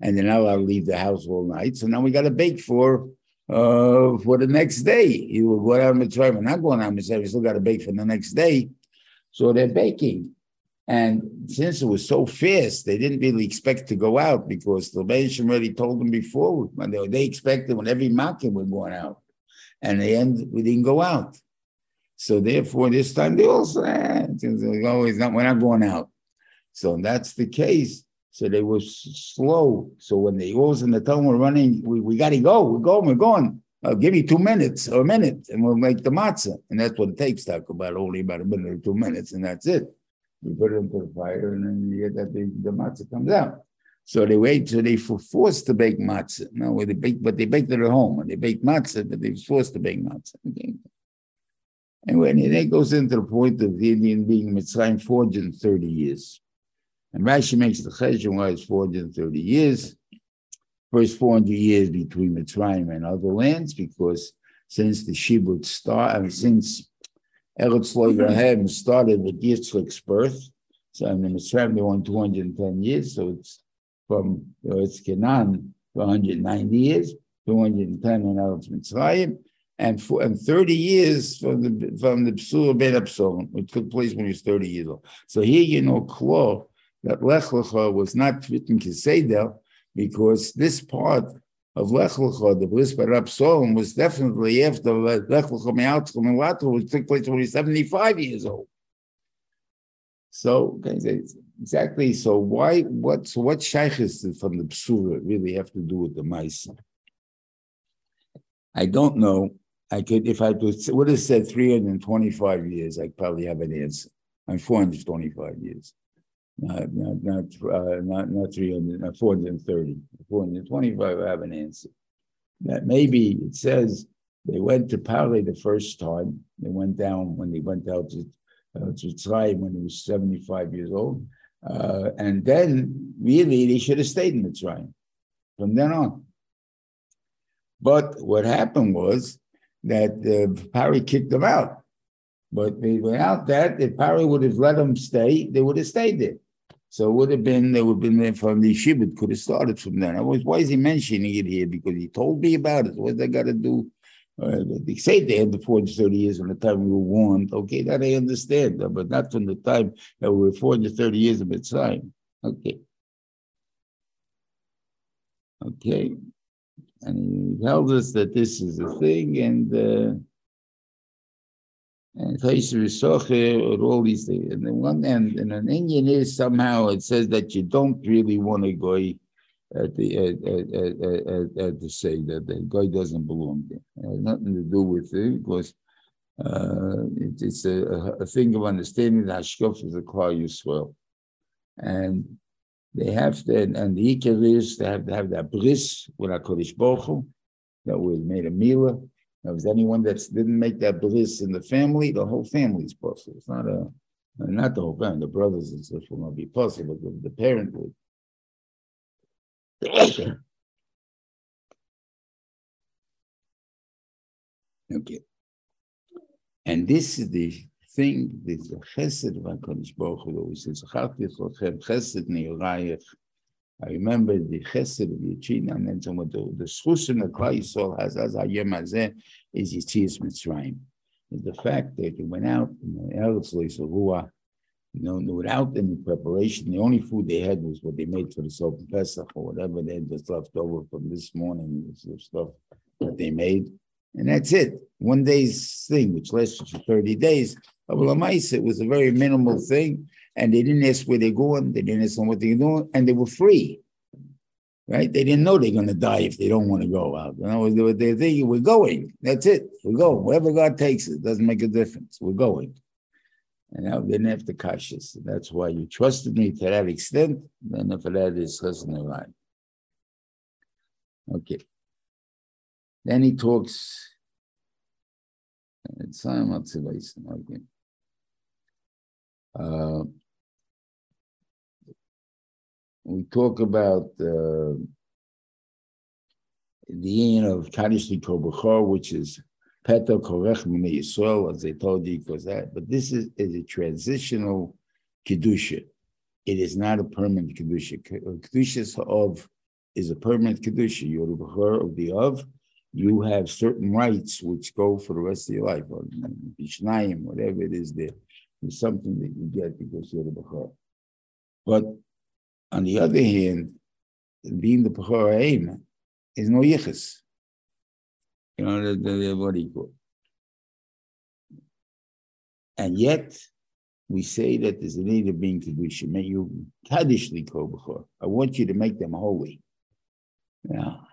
And they're not allowed to leave the house all night. So now we got to bake for uh for the next day. You will go out mitzvah. We're not going out mitzvah. We still got to bake for the next day. So they're baking. And since it was so fast, they didn't really expect to go out because the Rebbeinu already told them before when they, they expected when every market were going out. And in the end, we didn't go out. So therefore, this time they also always oh, not, we're not going out. So that's the case. So they were slow. So when they was in the town were running, we, we got to go. We're going. We're going. I'll give me two minutes or a minute, and we'll make the matzah. And that's what it takes. Talk about only about a minute or two minutes, and that's it. You put it into the fire, and then you get that the, the matzah comes out. So they wait so they were forced to bake matzah. No, they bake, but they baked it at home. And they baked matzah, but they were forced to bake matzah. Okay. And when it goes into the point of the Indian being Mitzrayim 430 years. And Rashi makes the cheshire why it's 430 years. First 400 years between Mitzrayim and other lands, because since the Shibud started, and since Eretz Loigahem started with Yitzchak's birth, so in the Mitzrayim they won 210 years, so it's from Eretz Canaan for 190 years, 210 in Eretz Mitzrayim, and for, and 30 years from the from the Psula Bein HaBesarim, which took place when he was 30 years old. So here you know, Klo, that Lech Lecha was not written Kiseder because this part of Lech Lecha, the Bris Bein HaBesarim, was definitely after Lech Lecha Me'atzchom and Lato, which took place when he was 75 years old. So exactly. So why what so what shaykhs from the psula really have to do with the mice? I don't know. I could if I would have said 325 years, I'd probably have an answer. I'm 425 years. Not not not uh, not, not 300, not 430. 425 I have an answer. That maybe it says they went to Pali the first time. They went down when they went out to Tzrayim when he was 75 years old. Uh, and then really they should have stayed in Mitzrayim from then on. But what happened was that uh, Pari kicked them out. But without that, if Pari would have let them stay, they would have stayed there. So it would have been, they would have been there from the Shibud, could have started from then. I was, why is he mentioning it here? Because he told me about it. What they got to do? Uh, they say they had the 430 years from the time we were warned. Okay, that I understand, but not from the time that we were 430 years of Mitzrayim. Okay. Okay. And he tells us that this is a thing, and uh, and or all these things. And then one end, and an Indian is somehow it says that you don't really want to go at the at, at, at, at, to say that the guy doesn't belong there. It has nothing to do with it because uh, it, it's a, a, thing of understanding that Hashkof is a Klal Yisrael. And they have to, and the Iker is they have to have that bris with HaKadosh Baruch Hu, that was made a Mila. If there's anyone that didn't make that bliss in the family, the whole family is possible. It's not a, not the whole family, the brothers and stuff will not be possible, but the parent would. Okay. And this is the thing, this the chesed of HaKadosh Baruch Hu, he says, chesed ne'orayich. I remember the chesed of Yechina, and then some of the, the schusim that Klal Yisrael has as Hayem Hazeh is Yitzias Mitzrayim. Is the fact that he went out in the Eretz Leisavua, you know, without any preparation. The only food they had was what they made for the Salt Pesach or whatever they had just left over from this morning, the stuff that they made. And that's it. One day's thing, which lasted for 30 days. It was a very minimal thing. And they didn't ask where they're going, they didn't ask what they're doing, and they were free. Right? They didn't know they're going to die if they don't want to go out. You know, they, they thinking, we're going. That's it. We're going. Wherever God takes it, doesn't make a difference. We're going. And they didn't have to cautious. That's why you trusted me to that extent. Then if that is right. Okay. Then he talks. It's okay. Uh, we talk about uh, the union of Kaddish Kobachor, which is Peter Korech Yisrael, as I told you, because that, but this is, is a transitional Kedusha. It is not a permanent Kedusha. Uh, Kedusha of is a permanent Kedusha. You're the Bechor of the of. You have certain rights which go for the rest of your life, or Bishnayim, whatever it is there. is something that you get because you're the Bechor. But on the other hand, being the Bechor Aim is no yichus. You know, the, the, the, what do you And yet, we say that there's a need of being kedusha. May you kaddishly b'chor. I want you to make them holy. Now,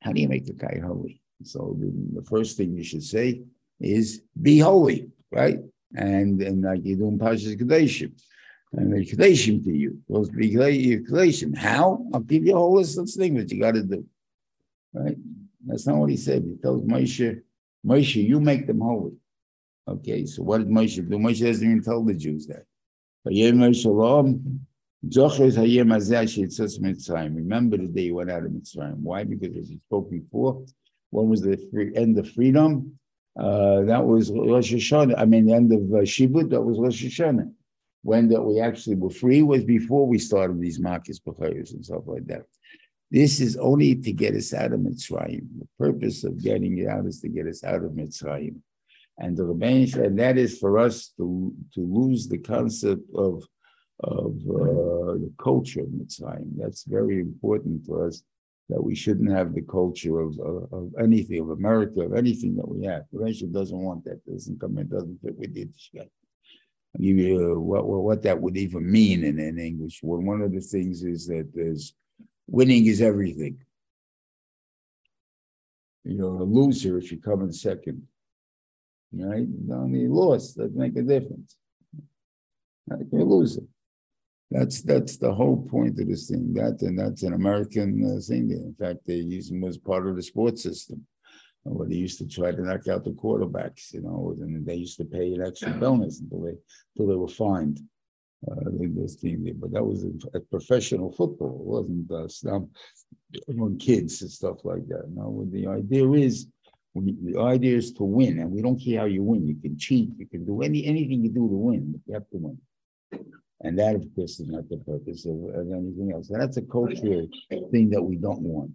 how do you make the guy holy? So the, the, first thing you should say is be holy, right? And and like you do in Pashas Kedoshim. And the Kadeshim to you. Those be Kadeshim. How? I'll give you a whole list of things that you got to do. Right? That's not what he said. He tells Moshe, Moshe, you make them holy. Okay, so what did Moshe do? Moshe doesn't even tell the Jews that. Remember the day he went out of Mitzrayim. Why? Because as he spoke before, when was the free, end of freedom? Uh, that was Rosh Hashanah. I mean, the end of uh, Shibud, that was Rosh Hashanah. When that we actually were free was before we started these Bechayos and stuff like that. This is only to get us out of Mitzrayim. The purpose of getting it out is to get us out of Mitzrayim. And the Rebbein, and that is for us to, to lose the concept of, of uh, the culture of Mitzrayim. That's very important for us that we shouldn't have the culture of, of, of anything, of America, of anything that we have. The Rebbein doesn't want that. Doesn't come in, doesn't fit with the Yiddishkeit. I'll give you uh, what, what that would even mean in, in English. Well, one of the things is that there's winning is everything. You're a loser if you come in second right? Only lost, that make a difference. Right? You're losing. That's that's the whole point of this thing. That and that's an American uh, thing. In fact, they use them as part of the sports system. Where they used to try to knock out the quarterbacks, you know, and they used to pay an extra bonus until they until they were fined. Uh, thing there, but that was a, a professional football. It wasn't uh, some among kids and stuff like that. No, the idea is the idea is to win, and we don't care how you win. You can cheat, you can do any anything you do to win, but you have to win. And that, of course, is not the purpose of, of anything else. And that's a cultural thing that we don't want.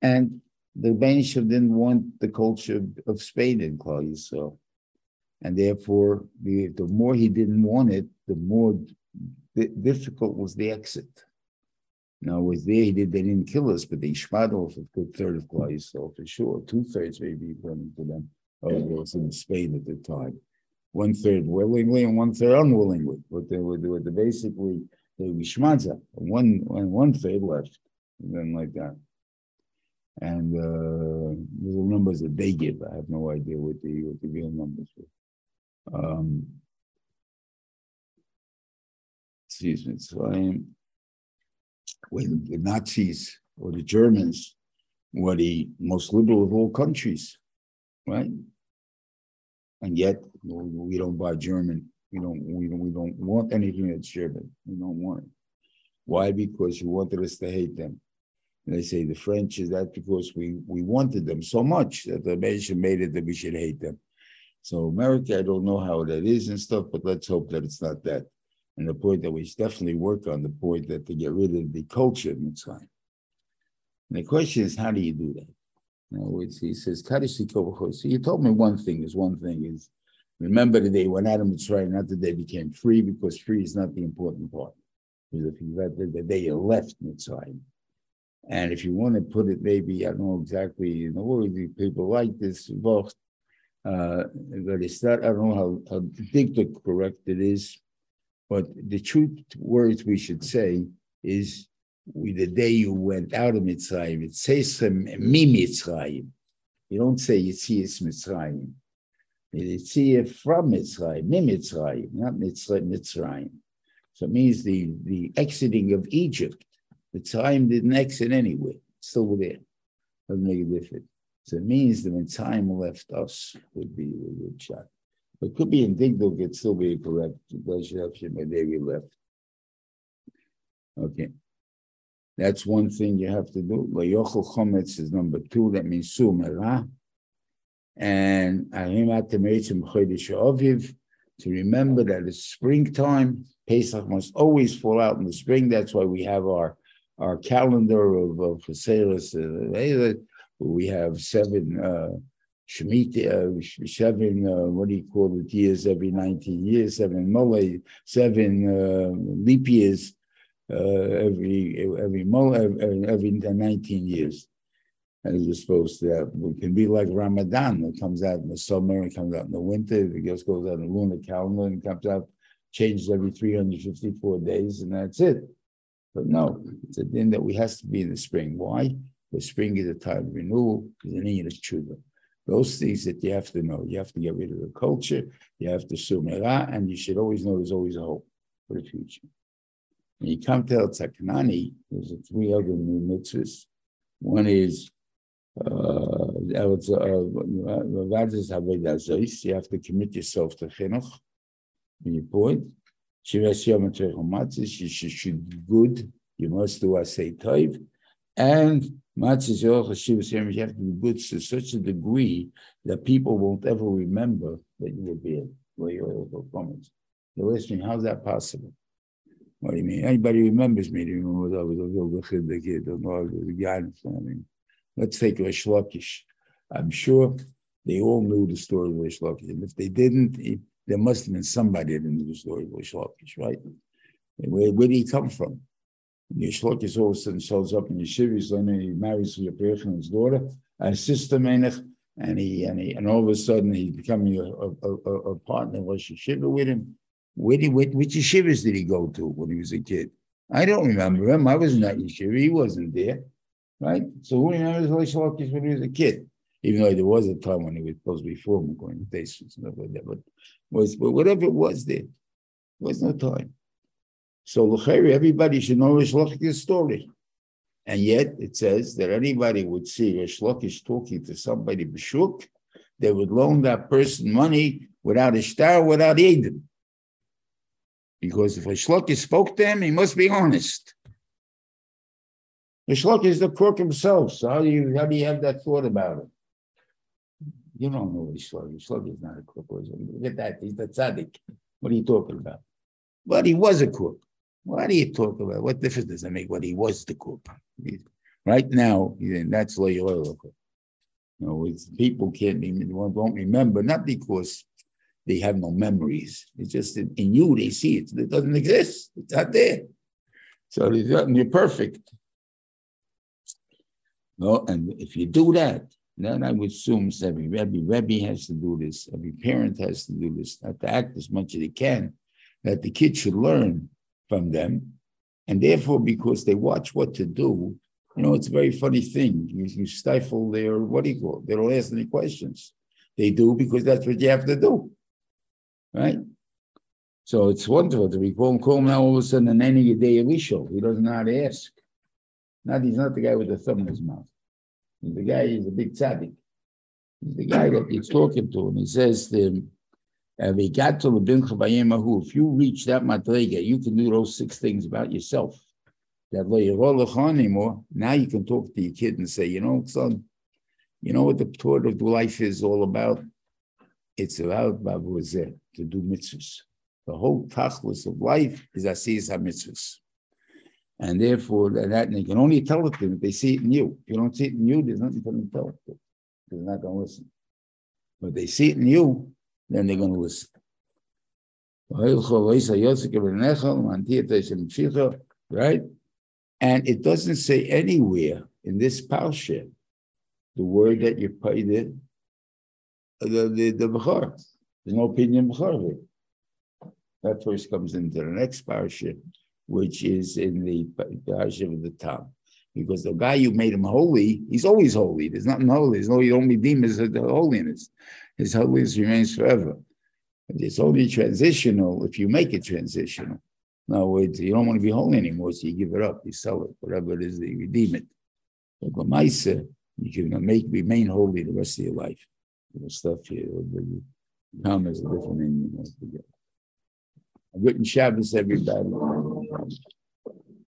And the Banishab didn't want the culture of Spain in Klal Yisrael. And therefore, the, the more he didn't want it, the more difficult was the exit. Now, was there, they didn't kill us, but they shot off a good third of Klal Yisrael for sure. Two thirds maybe according to them. It was in Spain at the time. One third willingly and one third unwillingly. But they were, they were basically, they were shmanza. One, one, one third left. And then like that. And uh, the numbers that they give, I have no idea what the, what the real numbers were. Um, I am when the Nazis or the Germans were the most liberal of all countries, right? And yet we don't buy German. We don't. We don't. We don't want anything that's German. We don't want it. Why? Because you wanted us to hate them. And they say the French is that because we we wanted them so much that the nation made it that we should hate them. So America, I don't know how that is and stuff, but let's hope that it's not that. And the point that we definitely work on the point that to get rid of the culture of Mitzrayim. And the question is, how do you do that? You know, he says, So you told me one thing is one thing is remember the day when Adam Mitzrayim, not that they became free, because free is not the important part. Because if you the, the day you left Mitzrayim. And if you want to put it, maybe I don't know exactly, in the do people like this book, uh, but it's not, I don't know how, how big the correct it is. But the true words we should say is, with the day you went out of Mitzrayim, it says mi Mitzrayim. You don't say Yitzias Mitzrayim. It's here from Mitzrayim, mi Mitzrayim, not Mitzrayim. So it means the, the exiting of Egypt. Mitzrayim didn't exit anyway, it's still there. Doesn't make a difference. So it means that when time left us would be a good shot. It could be in Digdal, could still be correct. Maybe left. Okay. That's one thing you have to do. Vayochel chometz is number two. That means sumera. And ahimat temetzim chodesh aviv. To remember that it's springtime. Pesach must always fall out in the spring. That's why we have our our calendar of, of Cheseris. Uh, we have seven uh, Shemitah, uh, seven, uh, what do you call it, years every 19 years, seven mole, seven uh, leap years uh, every every mole, every, every 19 years. As we're supposed to have. It can be like Ramadan. It comes out in the summer, it comes out in the winter, it just goes out in the lunar calendar and comes out, changes every 354 days, and that's it. But no, it's a thing that we has to be in the spring. Why? The spring is a time of renewal, because an need of tshuva. Those things that you have to know. You have to get rid of the culture, you have to sumera, and you should always know there's always a hope for the future. When you come to El Takanani, there's three other new mitzvahs. One is uh, you have to commit yourself to chinuch. Your point. Shiras Yom you should good. You must do a say toiv. And matzis you have to be good to such a degree that people won't ever remember that you were bad, where you were performance. You're listening, how's that possible? What do you mean? Anybody remembers me? Do remember I was a little kid, the kid, the guy, I mean, Let's take Rish Lakish. I'm sure they all knew the story of Rish Lakish. And if they didn't, it, there must have been somebody that knew the story of Rish Lakish, right? Where, where did he come from? A sudden shows up in Yeshiva, he's learning, he marries his daughter, a sister Menach, and he, and he and all of a sudden he's becoming a, a, a, a partner in Rosh Yeshiva with him. Where did, which, which yeshivas did he go to when he was a kid? I don't remember him. I was not in that yeshiva. He wasn't there right? So who remembers Lakish when he was a kid? Even though there was a time when he was supposed to be formal going to and stuff like that, but was but whatever it was there, there was no time. So L'chayri, everybody should know Reish Lakish's story. And yet it says that anybody would see Reish Lakish talking to somebody b'shuk, they would loan that person money without a star, without Eden. Because if Reish Lakish spoke to him, he must be honest. Rishlok is the crook himself. So how do you how do you have that thought about it? You don't know Rishlok. Rishlok is not a crook. Look at that. He's the tzaddik. What are you talking about? But he was a crook. What are you talking about? What difference does it make what he was the crook? Right now, that's loyal. You know, people can't even won't remember, not because they have no memories. It's just in, in you they see it. It doesn't exist. It's not there. So you're perfect. No, and if you do that, then I would assume every Rebbe, Rebbe has to do this, every parent has to do this, not to act as much as they can, that the kid should learn from them. And therefore, because they watch what to do, you know, it's a very funny thing. You, you stifle their, what do you call it? They don't ask any questions. They do because that's what you have to do. Right? So it's wonderful to be called, call now all of a sudden an any day Elisha. He doesn't know ask. Not he's not the guy with the thumb in his mouth. The guy, he's a big tzaddik. He's the guy that he's talking to, and he says to him, if you reach that madrega, you can do those six things about yourself. That anymore. Now you can talk to your kid and say, you know, son, you know what the thought of life is all about? It's about Babu to do mitzvahs. The whole tachlis of life is asiyas ha-mitzvahs. And therefore, that they can only tell it to them if they see it in you. If you don't see it in you, there's nothing for them to tell it to. They're not going to listen. But they see it in you, then they're going to listen. Right? And it doesn't say anywhere in this parsha the word that you paid it, the the the Bechor. There's no opinion Bechor. That first comes into the next parsha which is in the Parashat of the Tam. Because the guy you made him holy, he's always holy. There's nothing holy. There's no you don't redeem his holiness. His holiness remains forever. It's only transitional if you make it transitional. No, you don't want to be holy anymore, so you give it up, you sell it, whatever it is, you redeem it. But Lamaisa, you can make remain holy the rest of your life. The stuff here, the is a different name. You know, Good Shabbos, everybody.